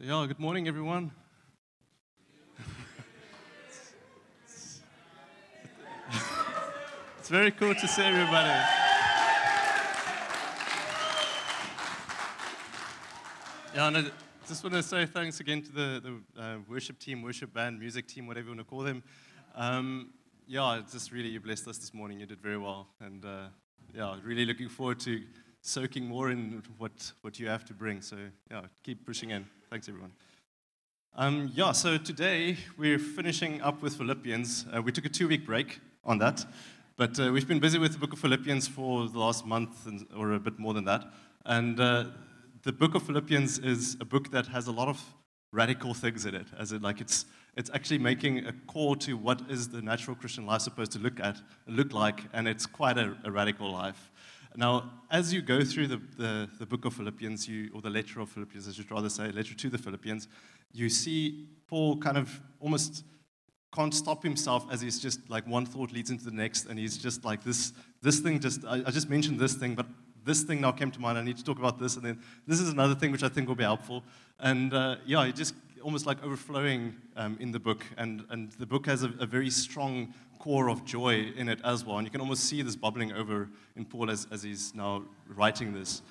So, yeah, good morning, everyone. it's very cool to see everybody. Yeah, and I just want to say thanks again to the, the uh, worship team, worship band, music team, whatever you want to call them. Um, yeah, just really, you blessed us this morning. You did very well. And uh, yeah, really looking forward to soaking more in what, what you have to bring. So, yeah, keep pushing in. Thanks, everyone. Um, yeah, so today we're finishing up with Philippians. Uh, we took a two week break on that, but uh, we've been busy with the book of Philippians for the last month and, or a bit more than that. And uh, the book of Philippians is a book that has a lot of radical things in it, as it like it's it's actually making a call to what is the natural Christian life supposed to look at, look like, and it's quite a, a radical life. Now, as you go through the, the, the, book of Philippians, you, or the letter of Philippians, I should rather say, letter to the Philippians, you see Paul kind of almost can't stop himself as he's just like one thought leads into the next, and he's just like this, this thing just, I, I just mentioned this thing, but this thing now came to mind. I need to talk about this, and then this is another thing which I think will be helpful. And uh, yeah, it just almost like overflowing um, in the book, and, and the book has a, a, very strong core of joy in it as well. And you can almost see this bubbling over in Paul as, as he's now writing this.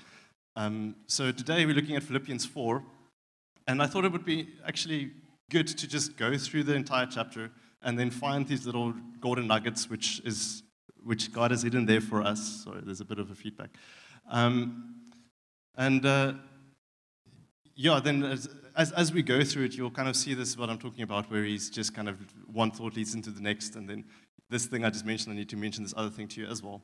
Um, so today we're looking at Philippians 4, and I thought it would be actually good to just go through the entire chapter and then find these little golden nuggets, which is which God has hidden there for us. Sorry, there's a bit of a feedback. Um, and uh, yeah, then as, as, as, we go through it, you'll kind of see this, what I'm talking about, where he's just kind of one thought leads into the next, and then this thing I just mentioned, I need to mention this other thing to you as well.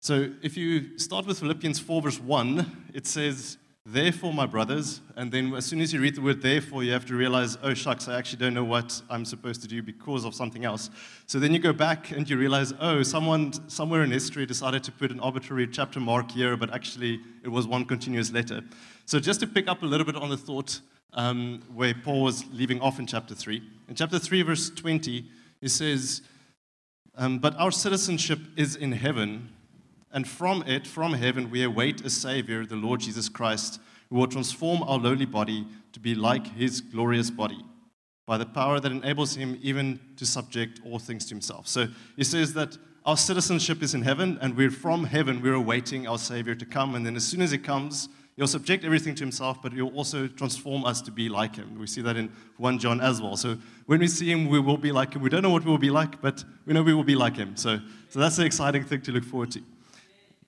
So if you start with Philippians 4, verse 1, it says, Therefore, my brothers, and then as soon as you read the word therefore, you have to realize, oh, shucks, I actually don't know what I'm supposed to do because of something else. So then you go back and you realize, oh, someone somewhere in history decided to put an arbitrary chapter mark here, but actually it was one continuous letter. So just to pick up a little bit on the thought um, where Paul was leaving off in chapter 3. In chapter 3, verse 20, he says, um, But our citizenship is in heaven and from it, from heaven, we await a Savior, the Lord Jesus Christ, who will transform our lowly body to be like his glorious body by the power that enables him even to subject all things to himself. So he says that our citizenship is in heaven, and we're from heaven, we're awaiting our Savior to come. And then as soon as he comes, he'll subject everything to himself, but he'll also transform us to be like him. We see that in 1 John as well. So when we see him, we will be like him. We don't know what we will be like, but we know we will be like him. So, so that's the exciting thing to look forward to.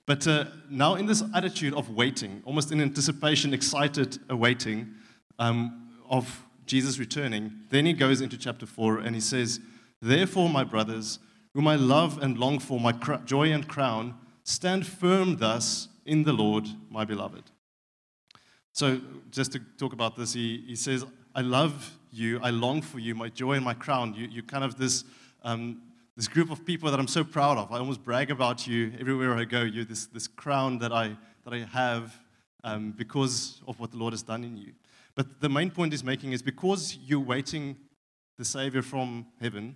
But uh, now, in this attitude of waiting, almost in anticipation, excited awaiting um, of Jesus returning, then he goes into chapter 4 and he says, Therefore, my brothers, whom I love and long for, my joy and crown, stand firm thus in the Lord, my beloved. So, just to talk about this, he, he says, I love you, I long for you, my joy and my crown. You, you kind of this um, this group of people that I'm so proud of. I almost brag about you everywhere I go. You're this, this crown that I, that I have um, because of what the Lord has done in you. But the main point he's making is because you're waiting the Savior from heaven,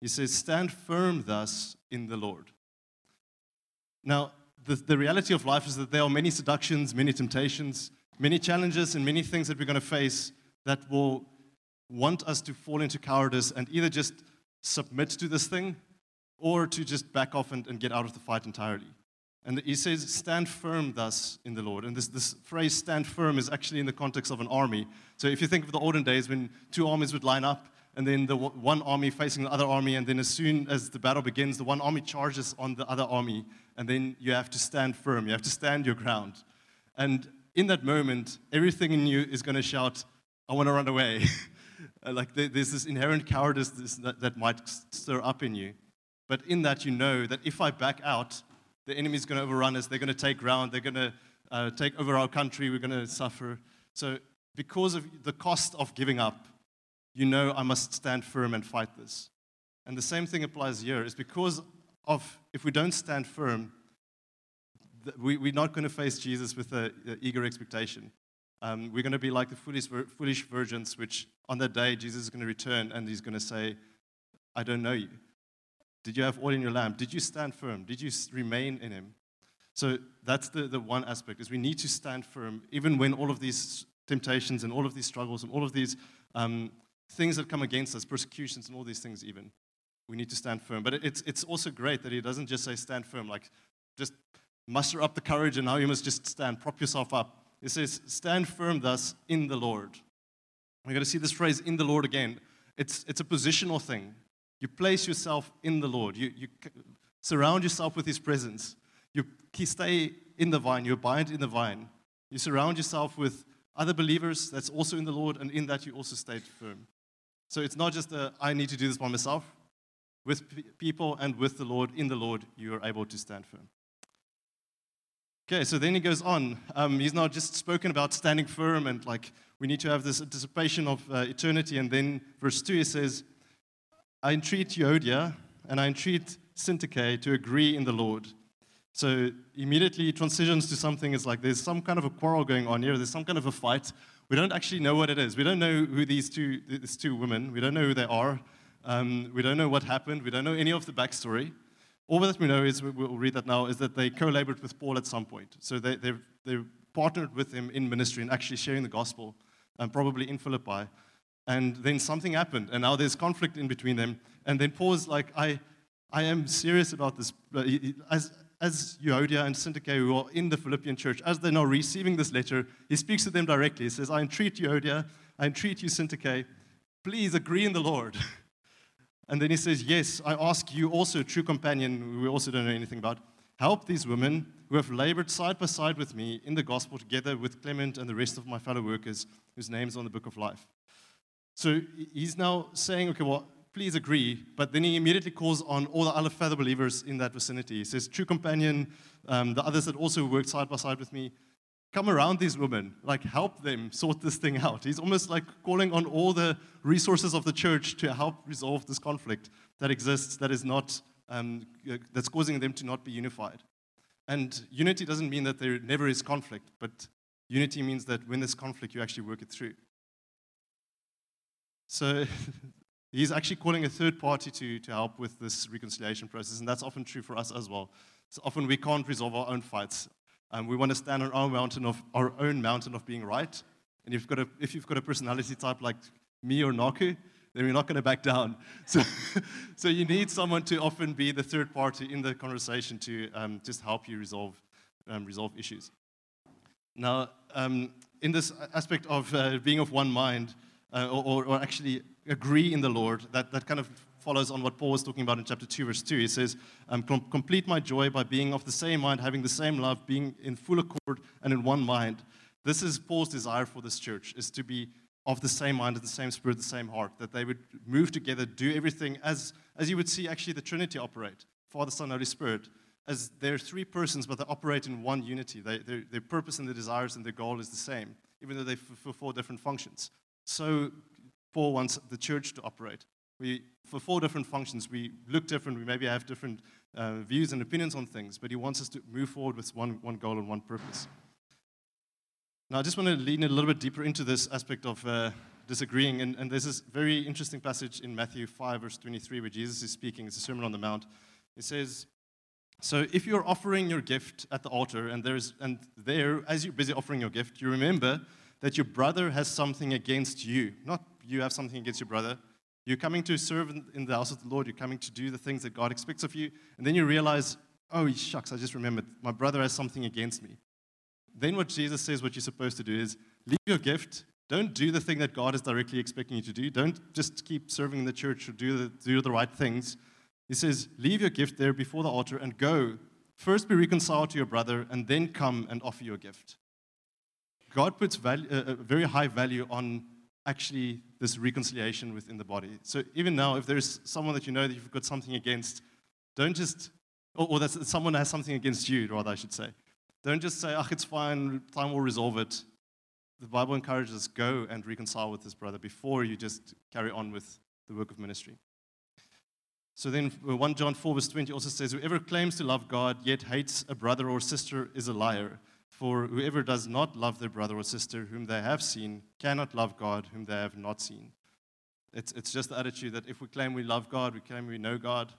he says, Stand firm thus in the Lord. Now, the, the reality of life is that there are many seductions, many temptations, many challenges, and many things that we're going to face that will want us to fall into cowardice and either just submit to this thing or to just back off and, and get out of the fight entirely. And he says, Stand firm thus in the Lord. And this, this phrase, stand firm, is actually in the context of an army. So if you think of the olden days when two armies would line up, and then the one army facing the other army, and then as soon as the battle begins, the one army charges on the other army, and then you have to stand firm. You have to stand your ground. And in that moment, everything in you is going to shout, I want to run away. Uh, like there's this inherent cowardice that, might stir up in you. But in that, you know that if I back out, the enemy is going to overrun us. They're going to take ground. They're going to uh, take over our country. We're going to suffer. So, because of the cost of giving up, you know I must stand firm and fight this. And the same thing applies here. Is because of if we don't stand firm, we, we're not going to face Jesus with an eager expectation. Um, we're going to be like the foolish, foolish virgins, which on that day Jesus is going to return and he's going to say, I don't know you. Did you have oil in your lamp? Did you stand firm? Did you remain in him? So that's the, the one aspect is we need to stand firm even when all of these temptations and all of these struggles and all of these um, things that come against us, persecutions and all these things, even, we need to stand firm. But it's, it's also great that he doesn't just say stand firm, like just muster up the courage and now you must just stand, prop yourself up. It says, stand firm thus in the Lord. We're going to see this phrase in the Lord again. It's, it's a positional thing. You place yourself in the Lord, you, you surround yourself with his presence. You stay in the vine, you abide in the vine. You surround yourself with other believers that's also in the Lord, and in that you also stay firm. So it's not just a, I need to do this by myself. With people and with the Lord, in the Lord, you are able to stand firm. Okay, so then he goes on. Um, he's now just spoken about standing firm and like we need to have this anticipation of uh, eternity. And then verse 2 he says, I entreat Euodia and I entreat Syntyche to agree in the Lord. So immediately transitions to something is like there's some kind of a quarrel going on here, there's some kind of a fight. We don't actually know what it is. We don't know who these two, these two women, we don't know who they are. Um, we don't know what happened. We don't know any of the backstory. All that we know is, we'll read that now, is that they co labored with Paul at some point. So they, they, they partnered with him in ministry and actually sharing the gospel, um, probably in Philippi. And then something happened, and now there's conflict in between them. And then Paul's like, I, I am serious about this. As, as Euodia and Syntyche, who are in the Philippian church, as they're now receiving this letter, he speaks to them directly. He says, I entreat Euodia, I entreat you, Syntyche, please agree in the Lord. And then he says, Yes, I ask you also, true companion, who we also don't know anything about, help these women who have labored side by side with me in the gospel together with Clement and the rest of my fellow workers whose names are on the book of life. So he's now saying, Okay, well, please agree. But then he immediately calls on all the other fellow believers in that vicinity. He says, True companion, um, the others that also worked side by side with me, come around these women, like help them sort this thing out. He's almost like calling on all the resources of the church to help resolve this conflict that exists, that is not, um, that's causing them to not be unified. And unity doesn't mean that there never is conflict, but unity means that when there's conflict, you actually work it through. So he's actually calling a third party to, to help with this reconciliation process, and that's often true for us as well. So often we can't resolve our own fights. Um, we want to stand on our mountain of our own mountain of being right. And if you've got a, if you've got a personality type like me or Naku, then we're not going to back down. So, so you need someone to often be the third party in the conversation to um, just help you resolve, um, resolve issues. Now, um, in this aspect of uh, being of one mind, uh, or, or, actually agree in the Lord, that, that kind of follows on what Paul was talking about in chapter 2, verse 2. He says, um, Complete my joy by being of the same mind, having the same love, being in full accord and in one mind. This is Paul's desire for this church, is to be of the same mind, of the same spirit, the same heart, that they would move together, do everything as, as you would see actually the Trinity operate Father, Son, Holy Spirit. As they're three persons, but they operate in one unity. They, their purpose and their desires and their goal is the same, even though they fulfill four different functions. So Paul wants the church to operate. We, for four different functions, we look different, we maybe have different uh, views and opinions on things, but he wants us to move forward with one, one goal and one purpose. Now, I just want to lean a little bit deeper into this aspect of uh, disagreeing, and, and there's this very interesting passage in Matthew 5, verse 23, where Jesus is speaking. It's a Sermon on the Mount. It says, so if you're offering your gift at the altar, and there's and there, as you're busy offering your gift, you remember that your brother has something against you. Not you have something against your brother, you're coming to serve in the house of the Lord. You're coming to do the things that God expects of you. And then you realize, oh, shucks, I just remembered. My brother has something against me. Then what Jesus says, what you're supposed to do is leave your gift. Don't do the thing that God is directly expecting you to do. Don't just keep serving in the church or do the, do the right things. He says, leave your gift there before the altar and go. First be reconciled to your brother and then come and offer your gift. God puts value, uh, very high value on actually this reconciliation within the body. So even now, if there's someone that you know that you've got something against, don't just, or, or that someone has something against you, rather, I should say. Don't just say, oh, it's fine, time will resolve it. The Bible encourages us, go and reconcile with this brother before you just carry on with the work of ministry. So then, uh, 1 John 4, verse 20 also says, Whoever claims to love God yet hates a brother or sister is a liar. For whoever does not love their brother or sister whom they have seen cannot love God whom they have not seen. It's, it's just the attitude that if we claim we love God, we claim we know God,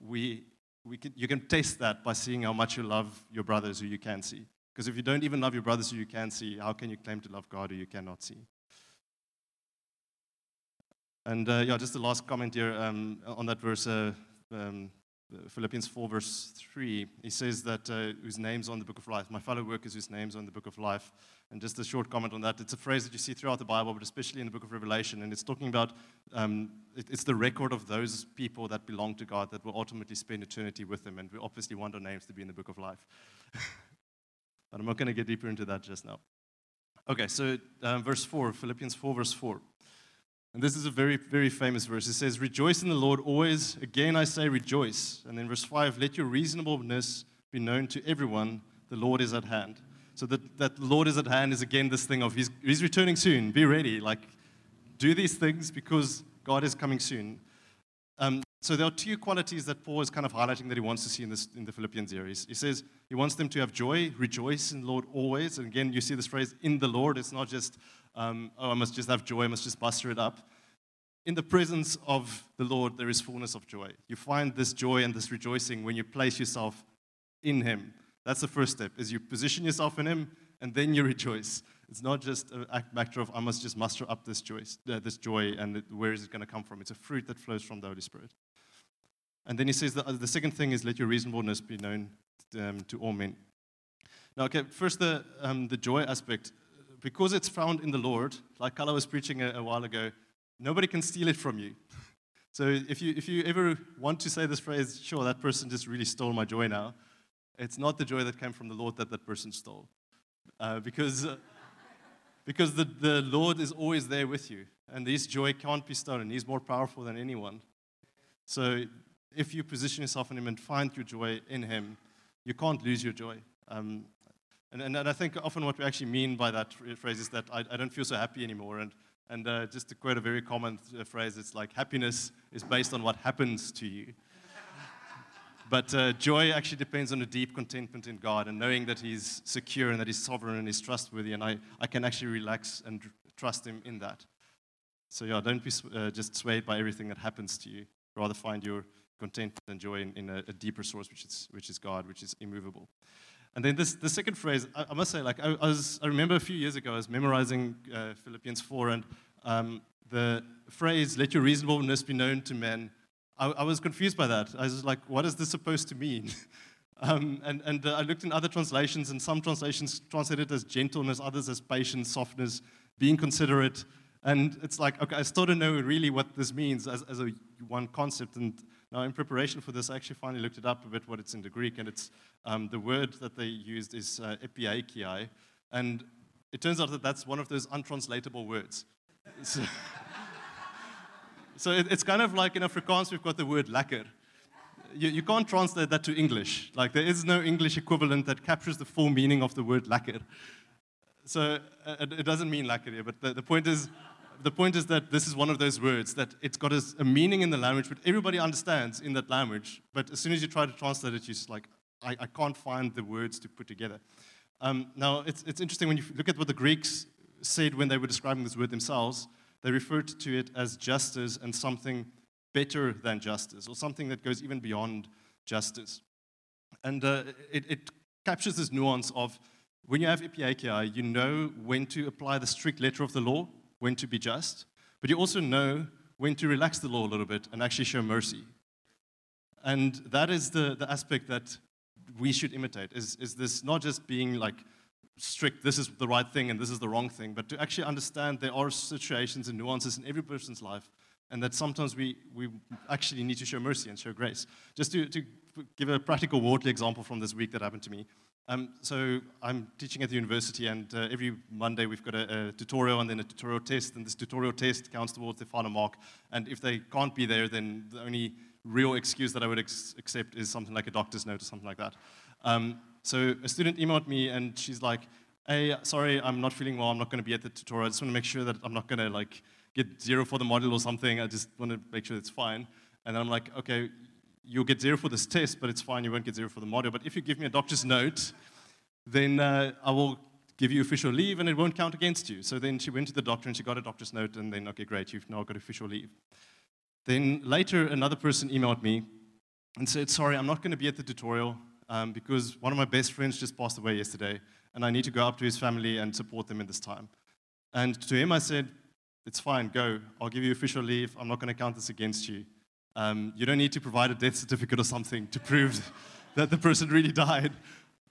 we, we can, you can test that by seeing how much you love your brothers who you can see. Because if you don't even love your brothers who you can see, how can you claim to love God who you cannot see? And uh, yeah, just the last comment here um, on that verse, uh, um, Philippians 4, verse 3. He says that uh, whose name's on the book of life. My fellow workers whose name's on the book of life. And just a short comment on that. It's a phrase that you see throughout the Bible, but especially in the book of Revelation. And it's talking about um, it, it's the record of those people that belong to God that will ultimately spend eternity with Him. And we obviously want our names to be in the book of life. but I'm not going to get deeper into that just now. Okay, so um, verse 4, Philippians 4, verse 4. And this is a very, very famous verse. It says, Rejoice in the Lord always. Again, I say rejoice. And then verse 5, Let your reasonableness be known to everyone. The Lord is at hand. So that, that the Lord is at hand is again this thing of he's, he's returning soon. Be ready. Like, do these things because God is coming soon. Um, so there are two qualities that Paul is kind of highlighting that he wants to see in, this, in the Philippians here. He, says he wants them to have joy, rejoice in the Lord always. And again, you see this phrase, in the Lord. It's not just, um, oh, I must just have joy, I must just muster it up. In the presence of the Lord, there is fullness of joy. You find this joy and this rejoicing when you place yourself in Him. That's the first step, is you position yourself in Him, and then you rejoice. It's not just a matter of I must just muster up this joy, uh, this joy, and where is it going to come from? It's a fruit that flows from the Holy Spirit. And then he says that uh, the second thing is let your reasonableness be known um, to all men. Now, okay, first the, um, the joy aspect. Because it's found in the Lord, like Kala was preaching a, a while ago, nobody can steal it from you. So if you, if you ever want to say this phrase, sure, that person just really stole my joy now, it's not the joy that came from the Lord that that person stole. Uh, because uh, because the, the Lord is always there with you, and this joy can't be stolen. He's more powerful than anyone. So if you position yourself in Him and find your joy in Him, you can't lose your joy. Um, and, and, and, I think often what we actually mean by that phrase is that I, I don't feel so happy anymore. And, and uh, just to quote a very common uh, phrase, it's like happiness is based on what happens to you. But uh, joy actually depends on a deep contentment in God and knowing that He's secure and that He's sovereign and He's trustworthy. And I, I can actually relax and trust Him in that. So, yeah, don't be uh, just swayed by everything that happens to you. Rather, find your contentment and joy in, in a, a, deeper source, which is, which is God, which is immovable. And then this, the second phrase, I, I must say, like, I, I, was, I remember a few years ago, I was memorizing uh, Philippians 4, and um, the phrase, let your reasonableness be known to men, I, I, was confused by that. I was like, what is this supposed to mean? um, and and uh, I looked in other translations, and some translations translate it as gentleness, others as patience, softness, being considerate. And it's like, okay, I still don't know really what this means as, as a one concept. And now, in preparation for this, I actually finally looked it up a bit, what it's in the Greek. And it's um, the word that they used is uh, epieikeia. And it turns out that that's one of those untranslatable words. So, so it, it's kind of like in Afrikaans, we've got the word lekker. You, you can't translate that to English. Like, there is no English equivalent that captures the full meaning of the word lekker. So uh, it, doesn't mean lekker here, but the, the point is, the point is that this is one of those words that it's got a, a, meaning in the language, but everybody understands in that language. But as soon as you try to translate it, you're just like, I, I can't find the words to put together. Um, now, it's, it's interesting when you look at what the Greeks said when they were describing this word themselves. They referred to it as justice and something better than justice, or something that goes even beyond justice. And uh, it, it, captures this nuance of when you have epieikeia, you know when to apply the strict letter of the law, when to be just, but you also know when to relax the law a little bit and actually show mercy. And that is the, the aspect that we should imitate, is, is this not just being like strict, this is the right thing and this is the wrong thing, but to actually understand there are situations and nuances in every person's life, and that sometimes we, we actually need to show mercy and show grace. Just to, to give a practical worldly example from this week that happened to me. Um, so I'm teaching at the university, and uh, every Monday we've got a, a, tutorial and then a tutorial test, and this tutorial test counts towards the final mark. And if they can't be there, then the only real excuse that I would ex- accept is something like a doctor's note or something like that. Um, so a student emailed me and she's like, hey, sorry, I'm not feeling well. I'm not going to be at the tutorial. I just want to make sure that I'm not going to like get zero for the module or something. I just want to make sure it's fine. And then I'm like, okay, you'll get zero for this test, but it's fine. You won't get zero for the module. But if you give me a doctor's note, then uh, I will give you official leave and it won't count against you. So then she went to the doctor and she got a doctor's note and then, okay, great, you've now got official leave. Then later, another person emailed me and said, sorry, I'm not going to be at the tutorial um, because one of my best friends just passed away yesterday, and I need to go up to his family and support them in this time. And to him, I said, It's fine, go. I'll give you official leave. I'm not going to count this against you. Um, you don't need to provide a death certificate or something to prove that the person really died.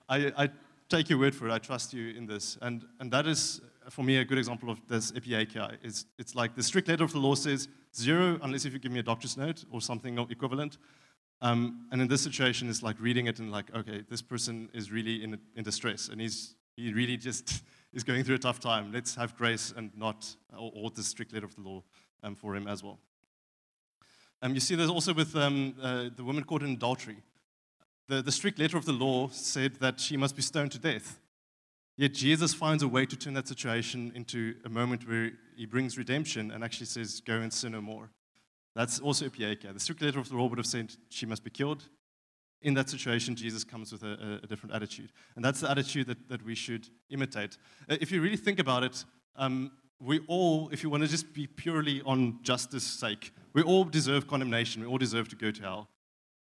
I, I, take your word for it. I trust you in this. And, and that is, for me, a good example of this epieikeia. It's, it's like the strict letter of the law says zero unless if you give me a doctor's note or something equivalent. Um, and in this situation, it's like reading it and like, okay, this person is really in, in distress and he's, he really just is going through a tough time. Let's have grace and not, or, or the strict letter of the law um, for him as well. Um, you see, there's also with um, uh, the woman caught in adultery. The, the strict letter of the law said that she must be stoned to death. Yet Jesus finds a way to turn that situation into a moment where he brings redemption and actually says, Go and sin no more. That's also epieikeia. The strict letter of the law would have said she must be killed. In that situation, Jesus comes with a, a different attitude. And that's the attitude that, that we should imitate. Uh, if you really think about it, um, we all, if you want to just be purely on justice sake, we all deserve condemnation. We all deserve to go to hell.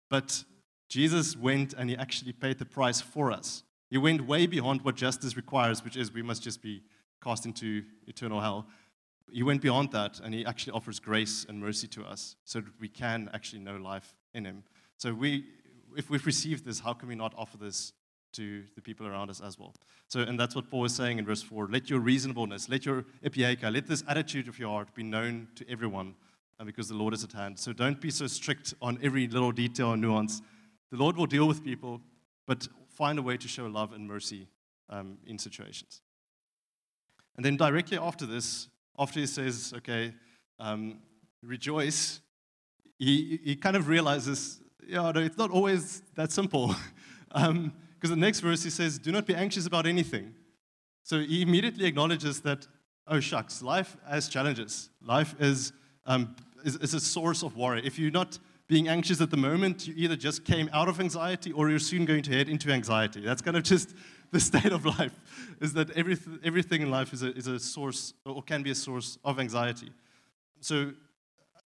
But Jesus went and he actually paid the price for us. He went way beyond what justice requires, which is we must just be cast into eternal hell. He went beyond that and he actually offers grace and mercy to us so that we can actually know life in him. So we, if we've received this, how can we not offer this to the people around us as well. So, and that's what Paul is saying in verse 4. Let your reasonableness, let your epieikeia, let this attitude of your heart be known to everyone because the Lord is at hand. So don't be so strict on every little detail and nuance. The Lord will deal with people, but find a way to show love and mercy um, in situations. And then directly after this, after he says, okay, um, rejoice, he, he kind of realizes, yeah, no, it's not always that simple. um, because the next verse he says, Do not be anxious about anything. So he immediately acknowledges that, oh shucks, life has challenges. Life is, um, is, is a source of worry. If you're not being anxious at the moment, you either just came out of anxiety or you're soon going to head into anxiety. That's kind of just the state of life, is that everything, everything in life is a, is a source or can be a source of anxiety. So,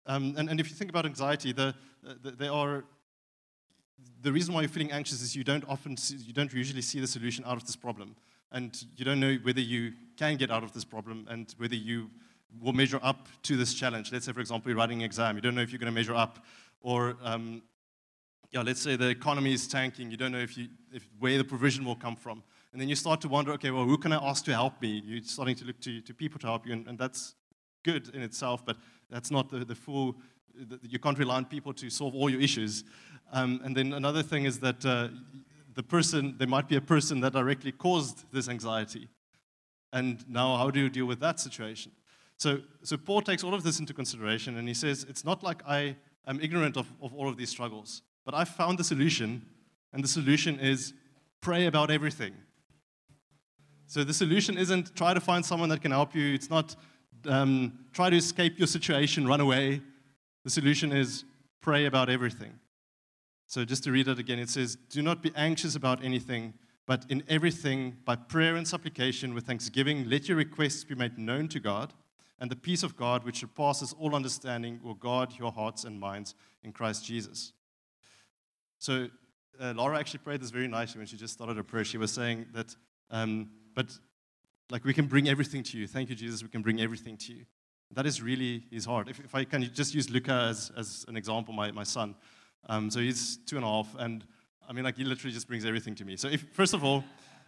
um, and, and if you think about anxiety, the, the, there are the reason why you're feeling anxious is you don't often see, you don't usually see the solution out of this problem and you don't know whether you can get out of this problem and whether you will measure up to this challenge. Let's say for example you're writing an exam. You don't know if you're going to measure up. Or um, yeah let's say the economy is tanking. You don't know if you if where the provision will come from. And then you start to wonder okay well who can i ask to help me? You're starting to look to, to people to help you and, and that's good in itself but that's not the, the full the, you can't rely on people to solve all your issues. Um, and then another thing is that uh, the person, there might be a person that directly caused this anxiety. And now, how do you deal with that situation? So, so Paul takes all of this into consideration and he says, It's not like I am ignorant of, of all of these struggles, but I found the solution, and the solution is pray about everything. So the solution isn't try to find someone that can help you, it's not um, try to escape your situation, run away. The solution is pray about everything. So just to read it again, it says, Do not be anxious about anything, but in everything, by prayer and supplication with thanksgiving, let your requests be made known to God, and the peace of God, which surpasses all understanding, will guard your hearts and minds in Christ Jesus. So uh, Laura actually prayed this very nicely when she just started her prayer. She was saying that, um, but like we can bring everything to you. Thank you, Jesus. We can bring everything to you. That is really his heart. If, if I can just use Luca as, as an example, my, my son. Um, so he's two and a half, and I mean, like he literally just brings everything to me. So if, first of all,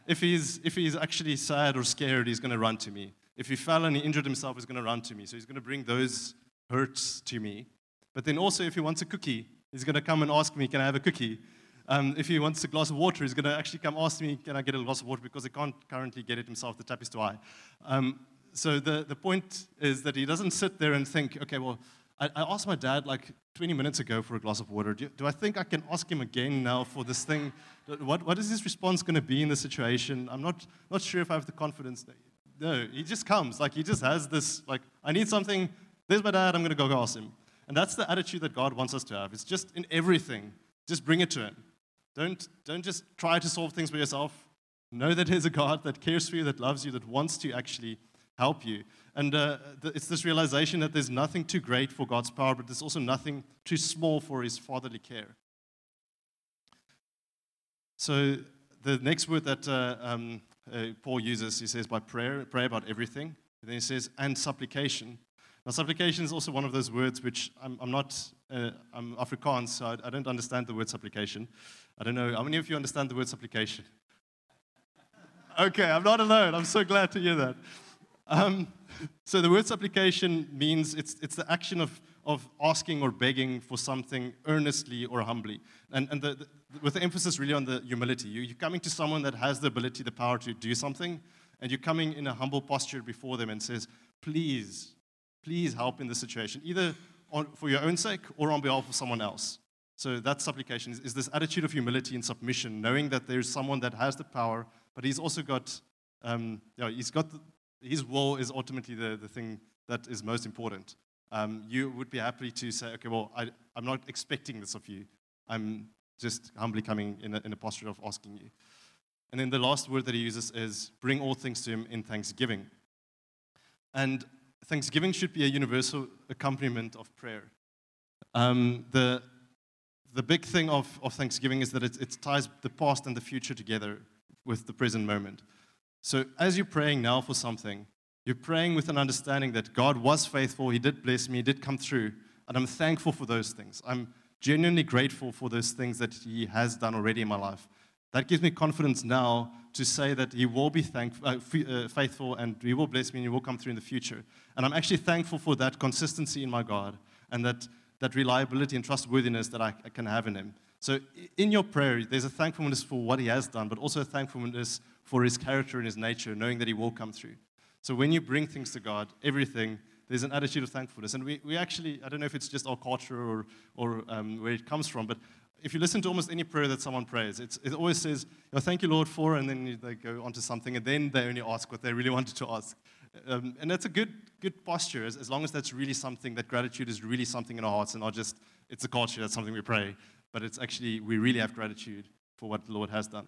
if he's if he's actually sad or scared, he's going to run to me. If he fell and he injured himself, he's going to run to me. So he's going to bring those hurts to me. But then also, if he wants a cookie, he's going to come and ask me, "Can I have a cookie?" Um, if he wants a glass of water, he's going to actually come ask me, "Can I get a glass of water?" Because he can't currently get it himself. The tap is too. Um, so the, the point is that he doesn't sit there and think, "Okay, well." I, I, asked my dad like 20 minutes ago for a glass of water. Do, do, I think I can ask him again now for this thing? What, what is his response going to be in the situation? I'm not, not sure if I have the confidence. That, no, he just comes. Like, he just has this, like, I need something. There's my dad. I'm going to go ask him. And that's the attitude that God wants us to have. It's just in everything. Just bring it to him. Don't, don't just try to solve things by yourself. Know that there's a God that cares for you, that loves you, that wants to actually help you. And uh, it's this realization that there's nothing too great for God's power, but there's also nothing too small for his fatherly care. So the next word that uh, um, uh, Paul uses. He says, by prayer, pray about everything. And then he says, and supplication. Now, supplication is also one of those words which I'm, I'm not, uh, I'm Afrikaans, so I, I, don't understand the word supplication. I don't know, how many of you understand the word supplication? Okay, I'm not alone. I'm so glad to hear that. Um, so the word supplication means it's, it's the action of, of asking or begging for something earnestly or humbly. And, and the, the, with the emphasis really on the humility. You, you're coming to someone that has the ability, the power to do something, and you're coming in a humble posture before them and says, please, please help in this situation, either on, for your own sake or on behalf of someone else. So that supplication, is, is this attitude of humility and submission, knowing that there's someone that has the power, but he's also got, um, you know, he's got the, his will is ultimately the, the thing that is most important. Um, you would be happy to say, okay, well, I, I'm not expecting this of you. I'm just humbly coming in a, in a posture of asking you. And then the last word that he uses is bring all things to him in thanksgiving. And thanksgiving should be a universal accompaniment of prayer. Um, the, the big thing of, of thanksgiving is that it, it ties the past and the future together with the present moment. So as you're praying now for something, you're praying with an understanding that God was faithful, He did bless me, He did come through, and I'm thankful for those things. I'm genuinely grateful for those things that He has done already in my life. That gives me confidence now to say that He will be thank, uh, uh, faithful and He will bless me and He will come through in the future. And I'm actually thankful for that consistency in my God and that, that reliability and trustworthiness that I, I can have in Him. So in your prayer, there's a thankfulness for what He has done, but also a thankfulness for His character and His nature, knowing that He will come through. So when you bring things to God, everything, there's an attitude of thankfulness. And we, we actually, I don't know if it's just our culture or, or um, where it comes from, but if you listen to almost any prayer that someone prays, it always says, oh, Thank you, Lord, for, and then they go on to something, and then they only ask what they really wanted to ask. Um, and that's a good, good posture, as, as long as that's really something, that gratitude is really something in our hearts, and not just it's a culture, that's something we pray, but it's actually, we really have gratitude for what the Lord has done.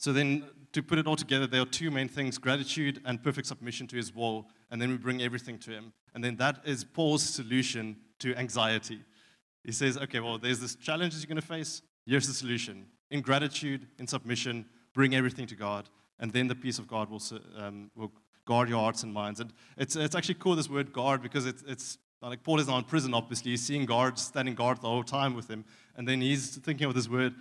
So then, to put it all together, there are two main things gratitude and perfect submission to his will, and then we bring everything to him. And then that is Paul's solution to anxiety. He says, okay, well, there's this challenge that you're going to face. Here's the solution. In gratitude, in submission, bring everything to God, and then the peace of God will, um, will guard your hearts and minds. And it's, it's actually cool, this word guard, because it's, it's like Paul is now in prison, obviously. He's seeing guards standing guard the whole time with him. And then he's thinking of this word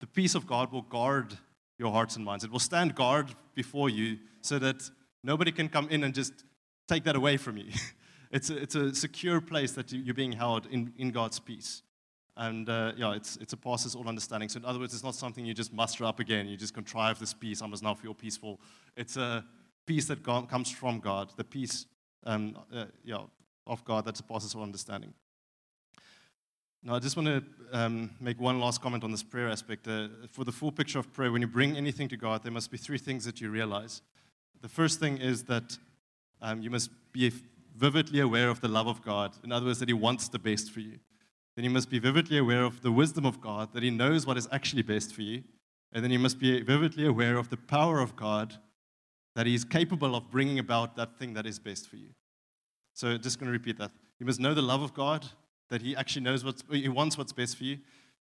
the peace of God will guard your hearts and minds. It will stand guard before you so that nobody can come in and just take that away from you. it's, a, it's a secure place that you're being held in, in God's peace. And uh, yeah, it's, it's a passes all understanding. So, in other words, it's not something you just muster up again. You just contrive this peace. I must now feel peaceful. It's a peace that God, comes from God, the peace um, uh, yeah, of God that surpasses all understanding. Now, I just want to um, make one last comment on this prayer aspect. Uh, for the full picture of prayer, when you bring anything to God, there must be three things that you realize. The first thing is that um, you must be vividly aware of the love of God. In other words, that He wants the best for you. Then you must be vividly aware of the wisdom of God, that He knows what is actually best for you. And then you must be vividly aware of the power of God, that He is capable of bringing about that thing that is best for you. So, just going to repeat that. You must know the love of God, that He actually knows what He wants what's best for you,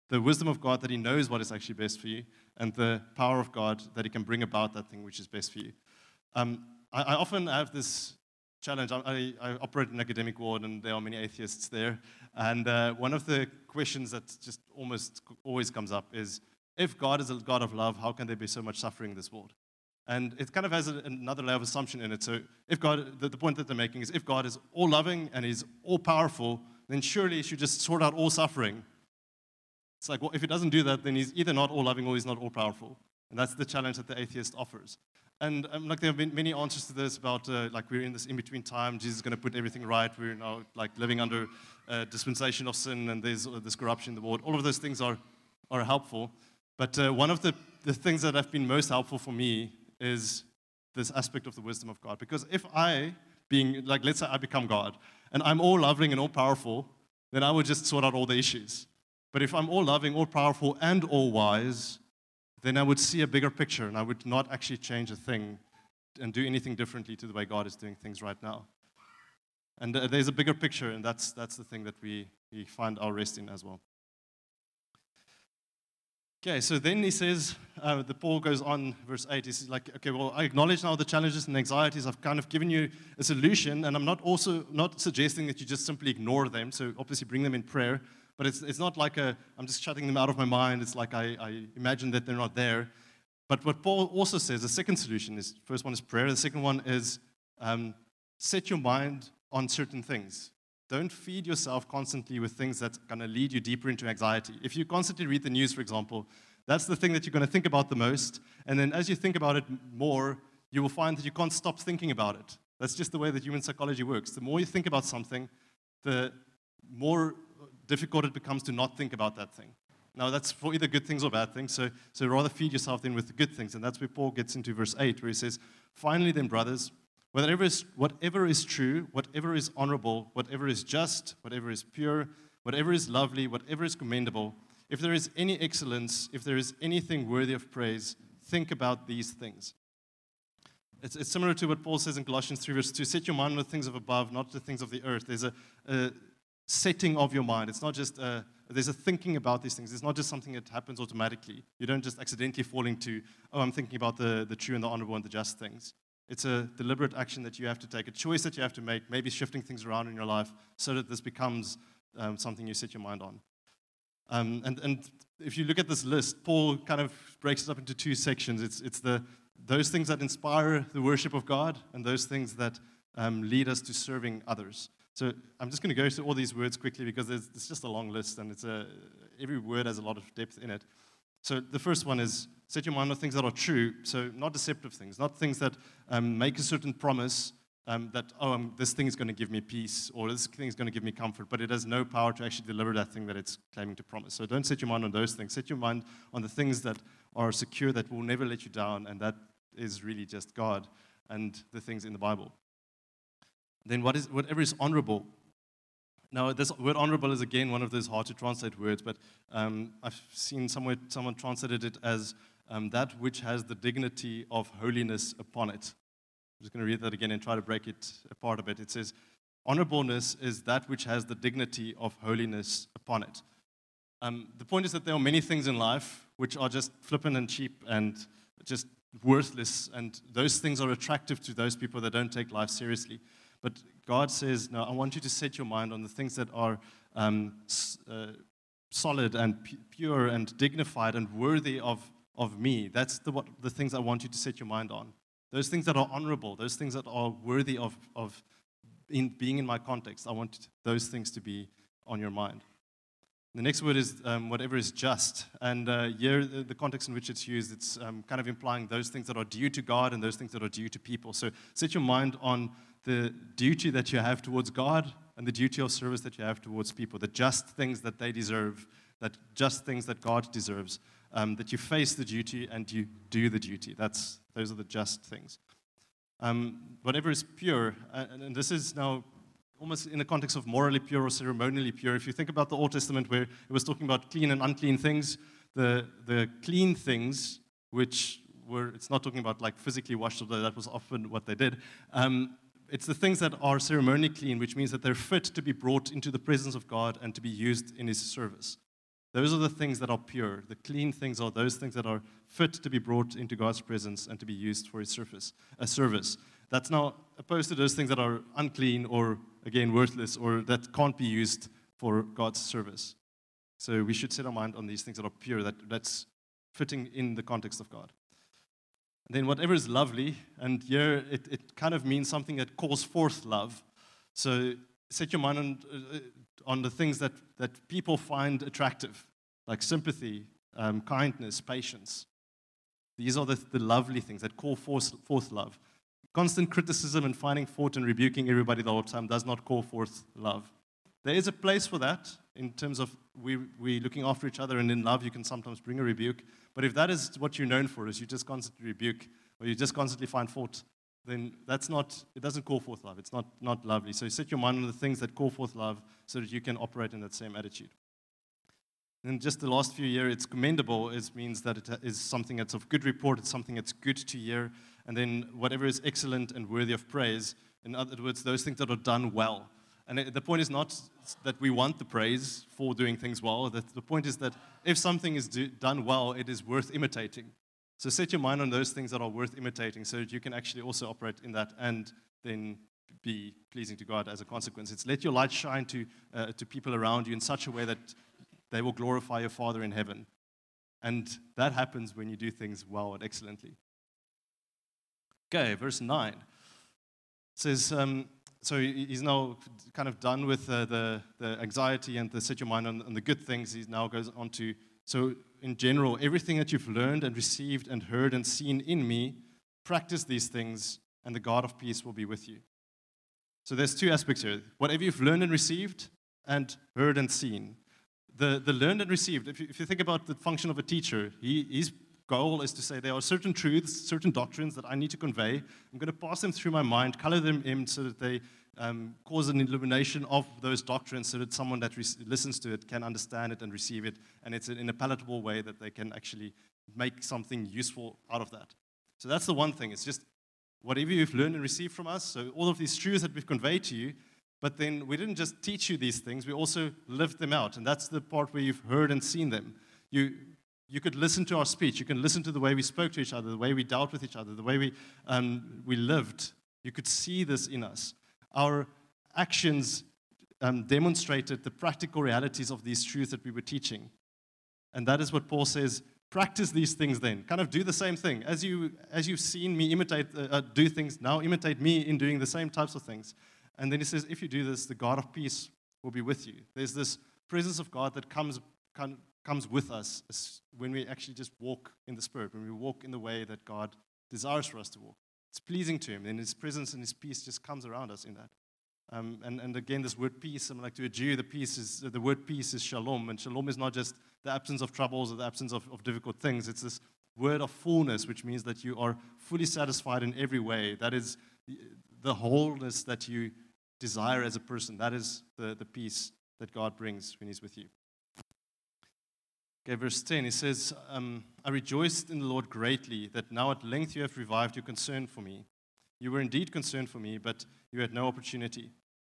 the wisdom of God, that He knows what is actually best for you, and the power of God, that He can bring about that thing which is best for you. Um, I, I, often have this challenge. I, I, operate in academic ward, and there are many atheists there. And uh, one of the questions that just almost always comes up is, if God is a God of love, how can there be so much suffering in this world? And it kind of has a, another layer of assumption in it. So, if God, the, the point that they're making is, if God is all loving and He's all powerful, then surely He should just sort out all suffering. It's like, well, if He doesn't do that, then He's either not all loving or He's not all powerful. And that's the challenge that the atheist offers. And um, like there have been many answers to this about uh, like we're in this in between time. Jesus is going to put everything right. We're now like living under uh, dispensation of sin, and there's uh, this corruption in the world. All of those things are are helpful. But uh, one of the the things that have been most helpful for me is this aspect of the wisdom of God. Because if I, being like let's say I become God, and I'm all loving and all powerful, then I would just sort out all the issues. But if I'm all loving, all powerful, and all wise, then I would see a bigger picture and I would not actually change a thing and do anything differently to the way God is doing things right now. And uh, there's a bigger picture, and that's, that's the thing that we, we find our rest in as well. Okay, so then he says, uh, the Paul goes on, verse 8, he's like, okay, well, I acknowledge now the challenges and anxieties. I've kind of given you a solution, and I'm not also not suggesting that you just simply ignore them. So obviously bring them in prayer, but it's, it's not like a, I'm just shutting them out of my mind. It's like I, I imagine that they're not there. But what Paul also says, the second solution is, first one is prayer. The second one is um, set your mind on certain things. Don't feed yourself constantly with things that's going to lead you deeper into anxiety. If you constantly read the news, for example, that's the thing that you're going to think about the most. And then as you think about it more, you will find that you can't stop thinking about it. That's just the way that human psychology works. The more you think about something, the more difficult it becomes to not think about that thing. Now, that's for either good things or bad things. So, so rather feed yourself then with the good things. And that's where Paul gets into verse 8, where he says, Finally, then, brothers, Whatever is, whatever is true, whatever is honorable, whatever is just, whatever is pure, whatever is lovely, whatever is commendable, if there is any excellence, if there is anything worthy of praise, think about these things. It's, it's similar to what Paul says in Colossians 3, verse 2 set your mind on the things of above, not the things of the earth. There's a, a setting of your mind. It's not just a, there's a thinking about these things. It's not just something that happens automatically. You don't just accidentally fall into, oh, I'm thinking about the, the true and the honorable and the just things. It's a deliberate action that you have to take, a choice that you have to make, maybe shifting things around in your life so that this becomes um, something you set your mind on. Um, and, and if you look at this list, Paul kind of breaks it up into two sections. It's, it's the, those things that inspire the worship of God and those things that um, lead us to serving others. So I'm just going to go through all these words quickly because it's just a long list and it's a, every word has a lot of depth in it. So the first one is set your mind on things that are true, so not deceptive things, not things that um, make a certain promise um, that, oh, um, this thing is going to give me peace or this thing is going to give me comfort, but it has no power to actually deliver that thing that it's claiming to promise. So don't set your mind on those things. Set your mind on the things that are secure, that will never let you down, and that is really just God and the things in the Bible. Then what is, whatever is honorable, now, this word honorable is again one of those hard to translate words, but um, I've seen somewhere someone translated it as um, that which has the dignity of holiness upon it. I'm just going to read that again and try to break it apart a bit. It says, Honorableness is that which has the dignity of holiness upon it. Um, the point is that there are many things in life which are just flippant and cheap and just worthless, and those things are attractive to those people that don't take life seriously. But God says, No, I want you to set your mind on the things that are um, uh, solid and pure and dignified and worthy of, of me. That's the, what, the things I want you to set your mind on. Those things that are honorable, those things that are worthy of, of in being in my context, I want those things to be on your mind. The next word is um, whatever is just. And uh, here, the, the, context in which it's used, it's um, kind of implying those things that are due to God and those things that are due to people. So set your mind on the duty that you have towards God and the duty of service that you have towards people, the just things that they deserve, that just things that God deserves, um, that you face the duty and you do the duty. That's, those are the just things. Um, whatever is pure, and, and this is now almost in the context of morally pure or ceremonially pure. If you think about the Old Testament where it was talking about clean and unclean things, the, the clean things, which were, it's not talking about like physically washed, although that was often what they did. Um, it's the things that are ceremonially clean, which means that they're fit to be brought into the presence of God and to be used in His service. Those are the things that are pure. The clean things are those things that are fit to be brought into God's presence and to be used for His service. A service. That's now opposed to those things that are unclean or, again, worthless or that can't be used for God's service. So we should set our mind on these things that are pure, that, that's fitting in the context of God. Then whatever is lovely, and here it, it kind of means something that calls forth love. So set your mind on, uh, on the things that, that people find attractive, like sympathy, um, kindness, patience. These are the, the lovely things that call forth, forth love. Constant criticism and finding fault and rebuking everybody the whole time does not call forth love. There is a place for that in terms of we, we looking after each other, and in love, you can sometimes bring a rebuke. But if that is what you're known for, is you just constantly rebuke or you just constantly find fault, then that's not, it doesn't call forth love. It's not, not lovely. So you set your mind on the things that call forth love so that you can operate in that same attitude. And just the last few years, it's commendable. It means that it is something that's of good report. It's something that's good to hear. And then whatever is excellent and worthy of praise, in other words, those things that are done well. And the point is not that we want the praise for doing things well. The, the point is that if something is do, done well, it is worth imitating. So set your mind on those things that are worth imitating so that you can actually also operate in that and then be pleasing to God as a consequence. It's let your light shine to, uh, to people around you in such a way that they will glorify your Father in heaven. And that happens when you do things well and excellently. Okay, verse 9 says, um, so he's now kind of done with uh, the, the anxiety and the set your mind on, on the good things. He now goes on to, so in general, everything that you've learned and received and heard and seen in me, practice these things, and the God of peace will be with you. So there's two aspects here. Whatever you've learned and received, and heard and seen. The, the learned and received, if you, if you think about the function of a teacher, he, his goal is to say there are certain truths, certain doctrines that I need to convey. I'm going to pass them through my mind, color them in so that they um, cause an illumination of those doctrines so that someone that re- listens to it can understand it and receive it, and it's in a palatable way that they can actually make something useful out of that. So that's the one thing. It's just whatever you've learned and received from us, so all of these truths that we've conveyed to you, but then we didn't just teach you these things, we also lived them out. And that's the part where you've heard and seen them. You, you could listen to our speech. You can listen to the way we spoke to each other, the way we dealt with each other, the way we, um, we lived. You could see this in us. Our actions um, demonstrated the practical realities of these truths that we were teaching. And that is what Paul says practice these things then. Kind of do the same thing. As, you, as you've seen me imitate, uh, uh do things, now imitate me in doing the same types of things. And then he says, if you do this, the God of peace will be with you. There's this presence of God that comes, comes with us when we actually just walk in the Spirit, when we walk in the way that God desires for us to walk. It's pleasing to Him, and His presence and His peace just comes around us in that. Um, and, and again, this word peace, I'm like to a Jew, the peace is the word peace is shalom, and shalom is not just the absence of troubles or the absence of, of difficult things. It's this word of fullness, which means that you are fully satisfied in every way. That is the wholeness that you desire as a person. That is the, the peace that God brings when He's with you. Okay, verse 10, he says, um, I rejoiced in the Lord greatly that now at length you have revived your concern for me. You were indeed concerned for me, but you had no opportunity.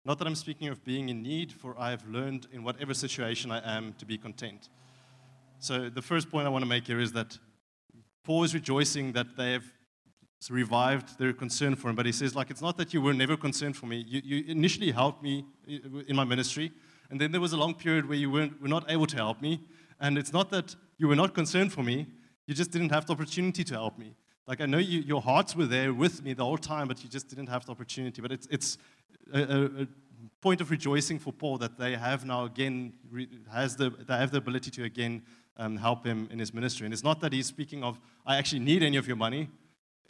Not that I'm speaking of being in need, for I have learned in whatever situation I am to be content. So, the first point I want to make here is that Paul is rejoicing that they have revived their concern for him. But he says, like, it's not that you were never concerned for me. You, you initially helped me in my ministry, and then there was a long period where you weren't, were not able to help me. And it's not that you were not concerned for me, you just didn't have the opportunity to help me. Like, I know you, your hearts were there with me the whole time, but you just didn't have the opportunity. But it's, it's a, a, point of rejoicing for Paul that they have now again, has the, they have the ability to again um, help him in his ministry. And it's not that he's speaking of, I actually need any of your money.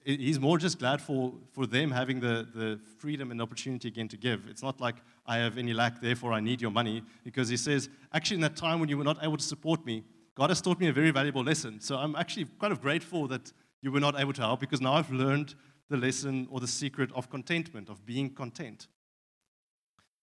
He's more just glad for, for them having the, the freedom and opportunity again to give. It's not like I have any lack, therefore I need your money. Because he says, actually, in that time when you were not able to support me, God has taught me a very valuable lesson. So I'm actually kind of grateful that you were not able to help because now I've learned the lesson or the secret of contentment, of being content.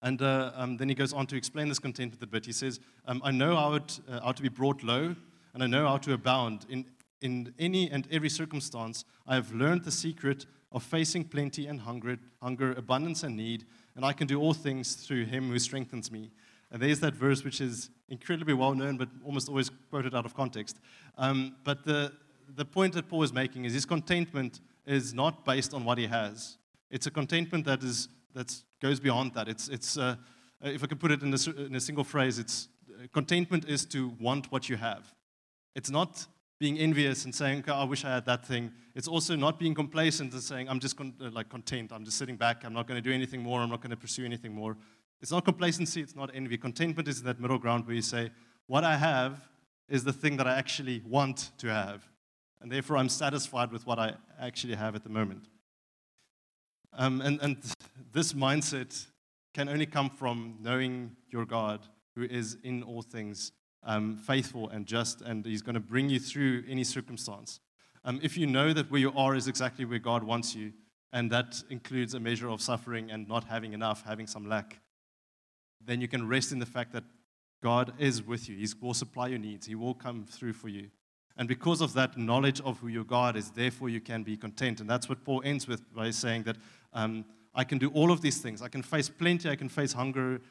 And uh, um, then he goes on to explain this contentment a bit. He says, um, I know how, it, uh, how to be brought low, and I know how to abound. In, in any and every circumstance, I have learned the secret of facing plenty and hunger, hunger, abundance and need, and I can do all things through him who strengthens me. And there's that verse which is incredibly well known, but almost always quoted out of context. Um, but the, the point that Paul is making is his contentment is not based on what he has. It's a contentment that is that goes beyond that. It's, it's uh, if I could put it in a, in a single phrase, it's uh, contentment is to want what you have. It's not being envious and saying, okay, I wish I had that thing. It's also not being complacent and saying, I'm just con- uh, like content. I'm just sitting back. I'm not going to do anything more. I'm not going to pursue anything more. It's not complacency. It's not envy. Contentment is in that middle ground where you say, what I have is the thing that I actually want to have. And therefore, I'm satisfied with what I actually have at the moment. Um, and, and this mindset can only come from knowing your God, who is in all things um, faithful and just, and He's going to bring you through any circumstance. Um, if you know that where you are is exactly where God wants you, and that includes a measure of suffering and not having enough, having some lack, then you can rest in the fact that God is with you. He will supply your needs, He will come through for you. And because of that knowledge of who your God is, therefore you can be content. And that's what Paul ends with by saying that um, I can do all of these things. I can face plenty, I can face hunger.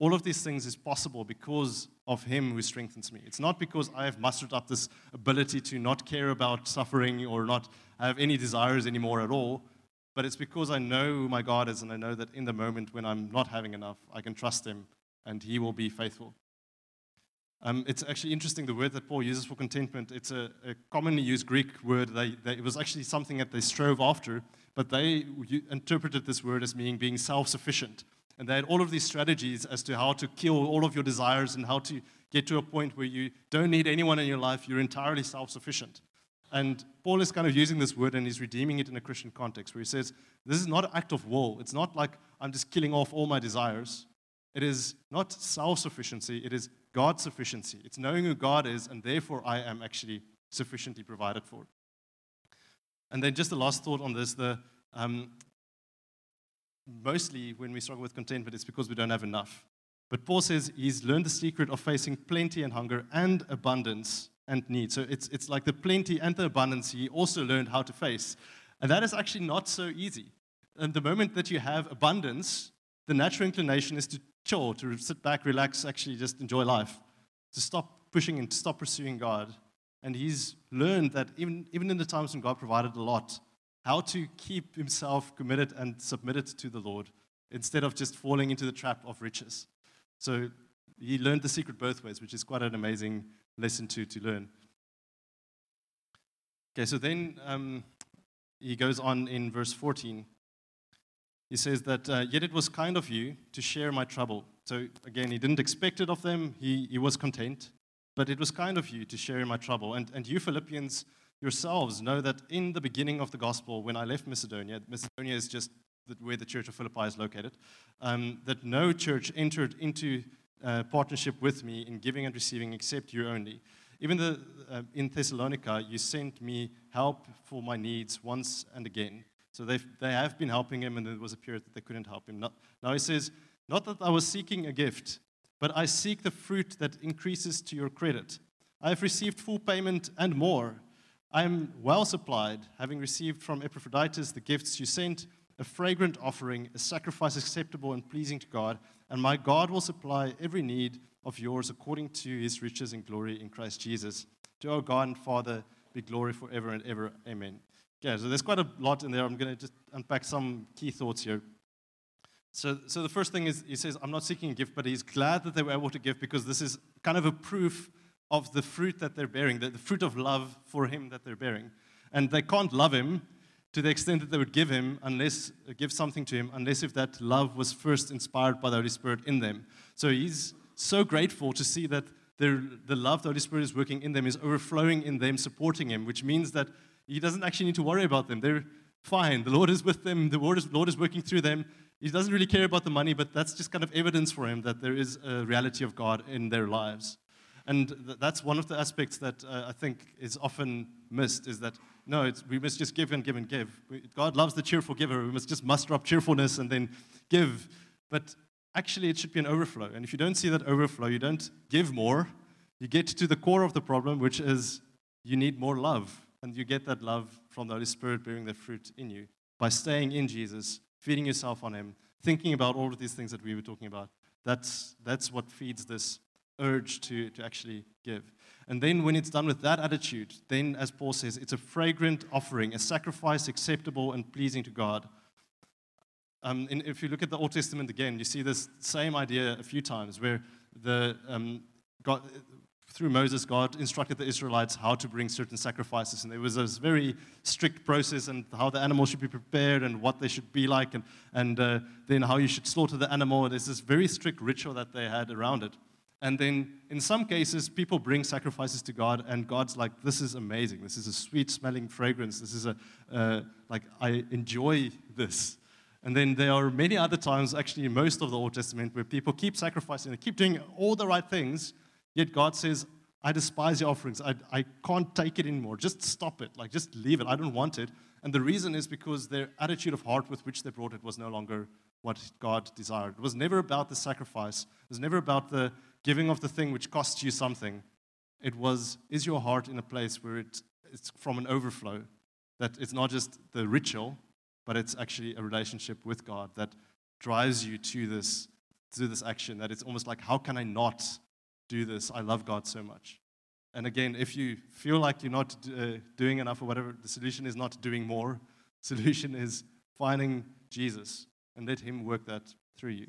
All of these things is possible because of Him who strengthens me. It's not because I have mustered up this ability to not care about suffering or not have any desires anymore at all, but it's because I know who my God is and I know that in the moment when I'm not having enough, I can trust Him and He will be faithful. Um, it's actually interesting the word that Paul uses for contentment. It's a, a commonly used Greek word. They, they, it was actually something that they strove after, but they interpreted this word as meaning being self sufficient. And they had all of these strategies as to how to kill all of your desires and how to get to a point where you don't need anyone in your life, you're entirely self sufficient. And Paul is kind of using this word and he's redeeming it in a Christian context where he says, This is not an act of will. It's not like I'm just killing off all my desires. It is not self sufficiency, it is God's sufficiency. It's knowing who God is, and therefore I am actually sufficiently provided for. And then just the last thought on this the, um, mostly when we struggle with contentment, it's because we don't have enough. But Paul says he's learned the secret of facing plenty and hunger and abundance and need. So it's, it's like the plenty and the abundance he also learned how to face. And that is actually not so easy. And the moment that you have abundance, the natural inclination is to chill, to sit back, relax, actually just enjoy life, to stop pushing and to stop pursuing God. And he's learned that even, even in the times when God provided a lot, how to keep himself committed and submitted to the Lord instead of just falling into the trap of riches. So he learned the secret both ways, which is quite an amazing lesson to, to learn. Okay, so then um, he goes on in verse 14 he says that, uh, Yet it was kind of you to share my trouble. So again, he didn't expect it of them, he, he was content. But it was kind of you to share my trouble. And, and you, Philippians, yourselves know that in the beginning of the gospel, when I left Macedonia, Macedonia is just where the Church of Philippi is located, um, that no church entered into uh, partnership with me in giving and receiving except you only. Even the, uh, in Thessalonica, you sent me help for my needs once and again. So they they have been helping him, and there was a period that they couldn't help him. now he says, Not that I was seeking a gift, but I seek the fruit that increases to your credit. I have received full payment and more. I am well supplied, having received from Epaphroditus the gifts you sent, a fragrant offering, a sacrifice acceptable and pleasing to God, and my God will supply every need of yours according to his riches and glory in Christ Jesus. To our God and Father be glory forever and ever. Amen. Yeah, so there's quite a lot in there. I'm going to just unpack some key thoughts here. So, so the first thing is he says, I'm not seeking a gift, but he's glad that they were able to give because this is kind of a proof of the fruit that they're bearing, the, the fruit of love for him that they're bearing. And they can't love him to the extent that they would give him unless give something to him unless if that love was first inspired by the Holy Spirit in them. So he's so grateful to see that the love the Holy Spirit is working in them is overflowing in them, supporting him, which means that he doesn't actually need to worry about them. They're fine. The Lord is with them, the Lord is, Lord is working through them. He doesn't really care about the money, but that's just kind of evidence for him that there is a reality of God in their lives. And th- that's one of the aspects that uh, I think is often missed is that, no, we must just give and give and give. We, God loves the cheerful giver. We must just muster up cheerfulness and then give. But actually, it should be an overflow. And if you don't see that overflow, you don't give more, you get to the core of the problem, which is you need more love. And you get that love from the Holy Spirit bearing the fruit in you by staying in Jesus, feeding yourself on Him, thinking about all of these things that we were talking about. That's, that's what feeds this urge to, to actually give. And then when it's done with that attitude, then, as Paul says, it's a fragrant offering, a sacrifice acceptable and pleasing to God. Um, and if you look at the Old Testament again, you see this same idea a few times where the, um, God, through Moses, God instructed the Israelites how to bring certain sacrifices. And there was this very strict process and how the animal should be prepared and what they should be like, and, and uh, then how you should slaughter the animal. There's this very strict ritual that they had around it. And then in some cases, people bring sacrifices to God, and God's like, This is amazing. This is a sweet smelling fragrance. This is a, uh, like, I enjoy this. And then there are many other times, actually, in most of the Old Testament, where people keep sacrificing, they keep doing all the right things, Yet God says, I despise your offerings. I, I can't take it anymore. Just stop it. Like, just leave it. I don't want it. And the reason is because their attitude of heart with which they brought it was no longer what God desired. It was never about the sacrifice, it was never about the giving of the thing which costs you something. It was, is your heart in a place where it, it's from an overflow? That it's not just the ritual, but it's actually a relationship with God that drives you to this, to this action. That it's almost like, how can I not do this? I love God so much. And again, if you feel like you're not uh, doing enough or whatever, the solution is not doing more. Solution is finding Jesus and let Him work that through you.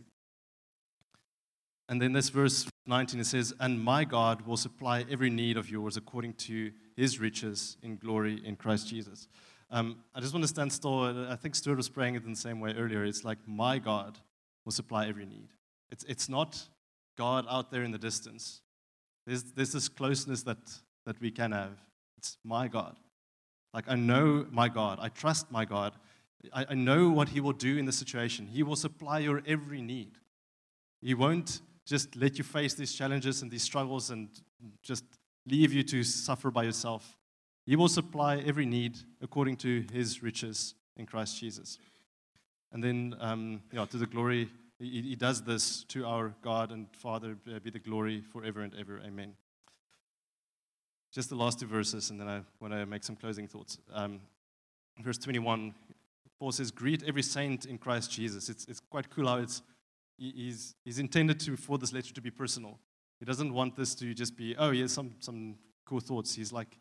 And then this verse 19 it says, And my God will supply every need of yours according to his riches in glory in Christ Jesus. Um, I just want to stand still. I think Stuart was praying it in the same way earlier. It's like, My God will supply every need. It's, it's not God out there in the distance. There's, there's this closeness that, that we can have. It's my God. Like, I know my God. I trust my God. I, I know what He will do in the situation. He will supply your every need. He won't just let you face these challenges and these struggles and just leave you to suffer by yourself. He will supply every need according to His riches in Christ Jesus. And then, um, yeah, to the glory he, he does this to our God and Father be the glory forever and ever. Amen. Just the last two verses, and then I want to make some closing thoughts. Um, verse 21, Paul says, Greet every saint in Christ Jesus. It's, it's quite cool how it's, he's, he's intended to, for this letter to be personal. He doesn't want this to just be, oh, yeah, some, some cool thoughts. He's like,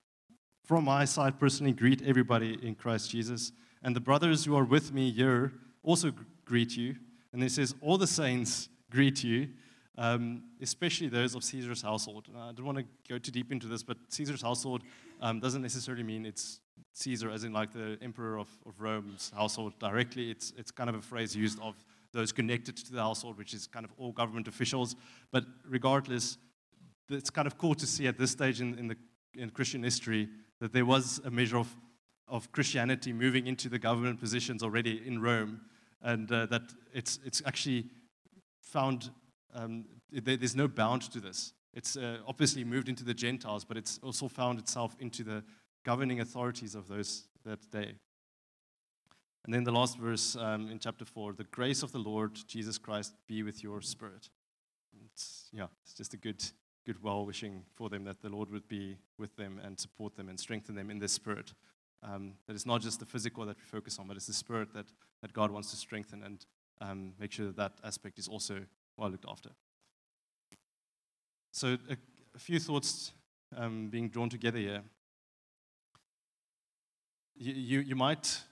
from my side personally, greet everybody in Christ Jesus. And the brothers who are with me here also greet you. And he says, All the saints greet you, um, especially those of Caesar's household. I don't want to go too deep into this, but Caesar's household um, doesn't necessarily mean it's Caesar, as in like the emperor of, of Rome's household directly. It's, it's kind of a phrase used of those connected to the household, which is kind of all government officials. But regardless, it's kind of cool to see at this stage in, in, the, in Christian history that there was a measure of, of Christianity moving into the government positions already in Rome and uh, that it's, it's actually found, um, there, there's no bound to this. It's uh, obviously moved into the Gentiles, but it's also found itself into the governing authorities of those that day. And then the last verse um, in chapter 4 the grace of the Lord Jesus Christ be with your spirit. It's, yeah, it's just a good, good well wishing for them that the Lord would be with them and support them and strengthen them in their spirit. Um, that it's not just the physical that we focus on, but it's the spirit that, that God wants to strengthen and um, make sure that that aspect is also well looked after. So, a, a few thoughts um, being drawn together here. You, you, you might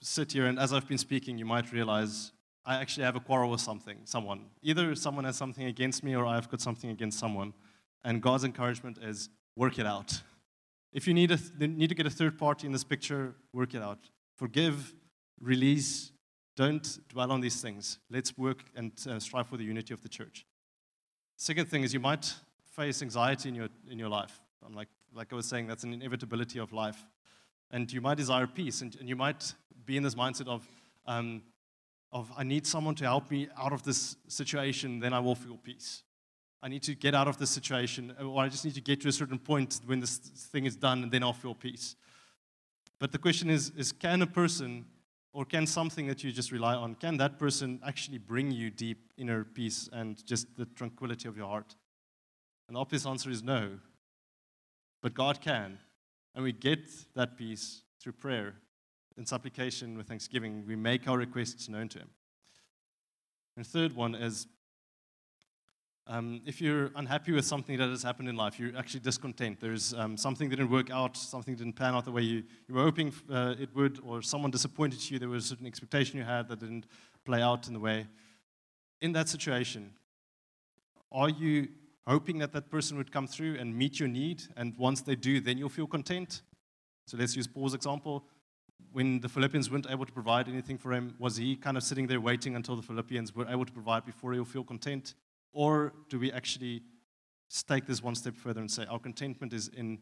sit here, and as I've been speaking, you might realize I actually have a quarrel with something, someone. Either someone has something against me, or I've got something against someone. And God's encouragement is work it out. If you need, a, need to get a third party in this picture, work it out. Forgive, release. Don't dwell on these things. Let's work and uh, strive for the unity of the church. Second thing is you might face anxiety in your, in your life. I'm like, like I was saying, that's an inevitability of life. And you might desire peace, and, and you might be in this mindset of, um, of, I need someone to help me out of this situation, then I will feel peace. I need to get out of this situation, or I just need to get to a certain point when this thing is done, and then I'll feel peace. But the question is, is can a person, or can something that you just rely on, can that person actually bring you deep inner peace and just the tranquility of your heart? And the obvious answer is no. But God can. And we get that peace through prayer in supplication with thanksgiving. We make our requests known to Him. And third one is um, if you're unhappy with something that has happened in life, you're actually discontent. There's um, something didn't work out, something didn't pan out the way you, you were hoping uh, it would, or someone disappointed you. There was a certain expectation you had that didn't play out in the way. In that situation, are you hoping that that person would come through and meet your need? And once they do, then you'll feel content? So let's use Paul's example. When the Philippians weren't able to provide anything for him, was he kind of sitting there waiting until the Philippians were able to provide before he'll feel content? Or do we actually take this one step further and say our contentment is in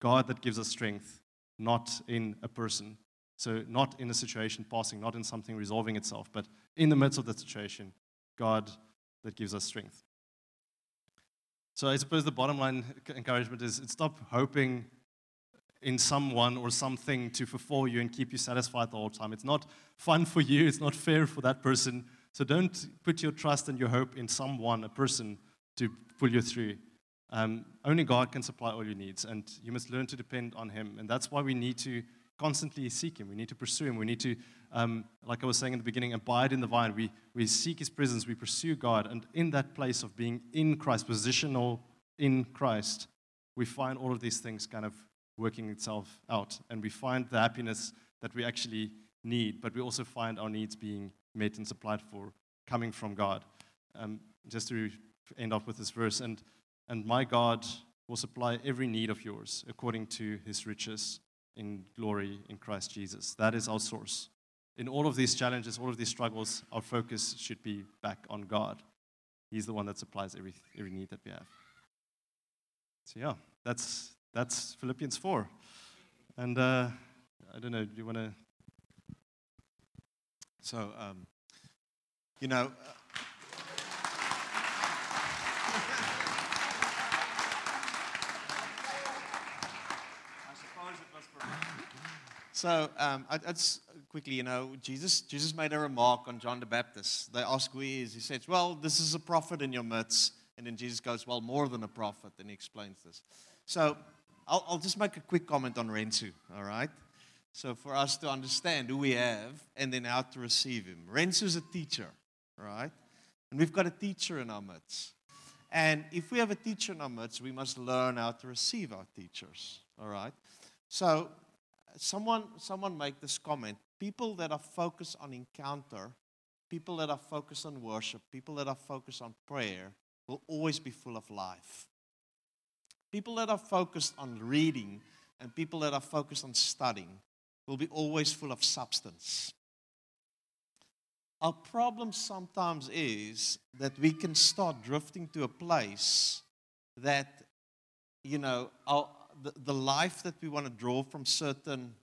God that gives us strength, not in a person? So, not in a situation passing, not in something resolving itself, but in the midst of the situation, God that gives us strength. So, I suppose the bottom line encouragement is stop hoping in someone or something to fulfill you and keep you satisfied the whole time. It's not fun for you, it's not fair for that person so don't put your trust and your hope in someone, a person, to pull you through. Um, only God can supply all your needs, and you must learn to depend on Him. And that's why we need to constantly seek Him. We need to pursue Him. We need to, um, like I was saying in the beginning, abide in the vine. We, we seek His presence. We pursue God. And in that place of being in Christ, positional in Christ, we find all of these things kind of working itself out. And we find the happiness that we actually need, but we also find our needs being met and supplied for coming from God. Um, just to end up with this verse, and, and my God will supply every need of yours according to his riches in glory in Christ Jesus. That is our source. In all of these challenges, all of these struggles, our focus should be back on God. He's the one that supplies every, every need that we have. So, yeah, that's, that's Philippians 4. And uh, I don't know, do you want to? So, um, you know, So um, I, I just quickly, you know, Jesus, Jesus made a remark on John the Baptist. They ask who he is. He says, well, this is a prophet in your midst. And then Jesus goes, well, more than a prophet. And he explains this. So I'll, I'll just make a quick comment on Rensu, all right? So for us to understand who we have and then how to receive him. Rensu is a teacher, right? And we've got a teacher in our midst. And if we have a teacher in our midst, we must learn how to receive our teachers, all right? So someone, someone make this comment. People that are focused on encounter, people that are focused on worship, people that are focused on prayer will always be full of life. People that are focused on reading and people that are focused on studying will be always full of substance. Our problem sometimes is that we can start drifting to a place that, you know, our, the, the life that we want to draw from certain,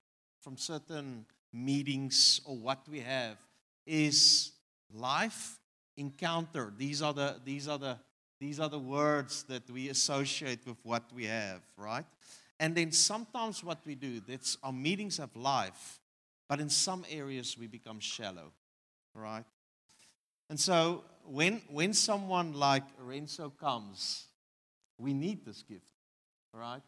from certain meetings or what we have is life, encounter. These are the, these are the, these are the words that we associate with what we have, right? And then sometimes what we do, that's our meetings have life, but in some areas we become shallow, right? And so when when someone like Rensu comes, we need this gift, right?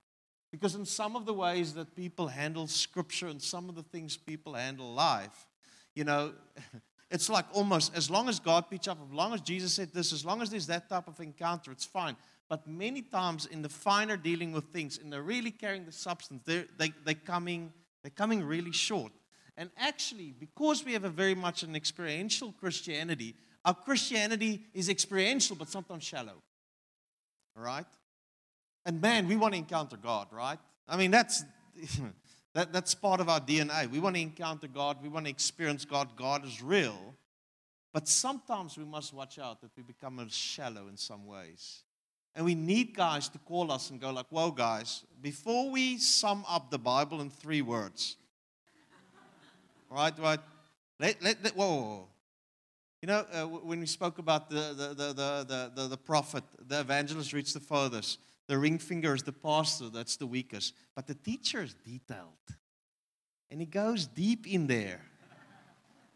Because in some of the ways that people handle scripture and some of the things people handle life, you know, it's like almost as long as God pitch up, as long as Jesus said this, as long as there's that type of encounter, it's fine. But many times in the finer dealing with things, in the really carrying the substance, they're, they, they're, coming, they're coming really short. And actually, because we have a very much an experiential Christianity, our Christianity is experiential but sometimes shallow. All right? And man, we want to encounter God, right? I mean, that's that, that's part of our DNA. We want to encounter God, we want to experience God. God is real. But sometimes we must watch out that we become shallow in some ways. And we need guys to call us and go like, "Whoa, guys! Before we sum up the Bible in three words, right? Right? Let, let, let whoa, whoa, whoa. You know, uh, when we spoke about the the, the, the, the, the prophet, the evangelist reached the furthest. The ring finger is the pastor, that's the weakest. But the teacher is detailed. And he goes deep in there.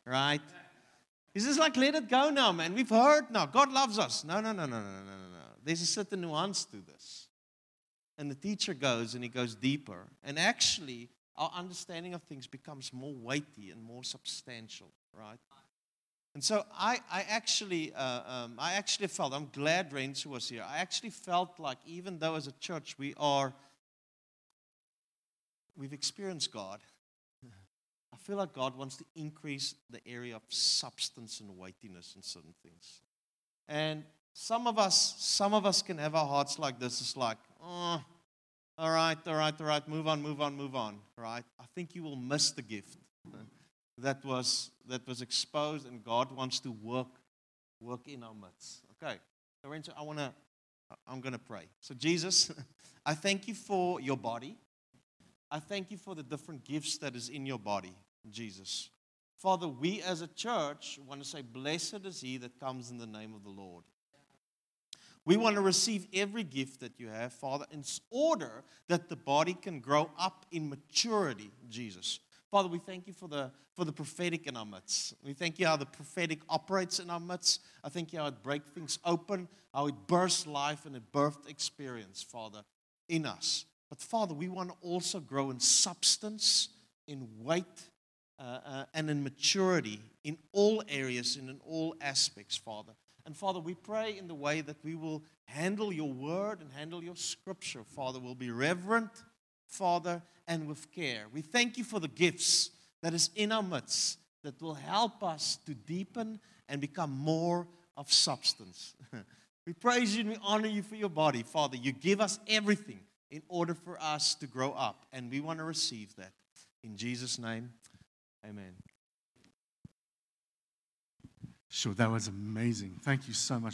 Right? He's just like, let it go now, man. We've heard now. God loves us. No, no, no, no, no, no, no, no. There's a certain nuance to this. And the teacher goes and he goes deeper. And actually, our understanding of things becomes more weighty and more substantial, right? And so I, I actually, uh, um, I actually felt. I'm glad Rensu was here. I actually felt like even though as a church we are, we've experienced God. I feel like God wants to increase the area of substance and weightiness in certain things. And some of us, some of us can have our hearts like this. It's like, oh, all right, all right, all right, move on, move on, move on. Right? I think you will miss the gift that was, that was exposed, and God wants to work, work in our midst. Okay, Lorenzo, I want to, I'm going to pray. So, Jesus, I thank you for your body. I thank you for the different gifts that is in your body, Jesus. Father, we as a church want to say, Blessed is he that comes in the name of the Lord. We want to receive every gift that you have, Father, in order that the body can grow up in maturity, Jesus. Father, we thank you for the, for the prophetic in our midst. We thank you how the prophetic operates in our midst. I thank you how it breaks things open, how it bursts life and it birthed experience, Father, in us. But Father, we want to also grow in substance in weight uh, uh, and in maturity in all areas and in all aspects, Father. And Father, we pray in the way that we will handle your word and handle your scripture, Father. We'll be reverent, Father, and with care. We thank you for the gifts that is in our midst that will help us to deepen and become more of substance. we praise you and we honor you for your body, Father. You give us everything in order for us to grow up, and we want to receive that. In Jesus' name, amen. Sure, that was amazing. Thank you so much.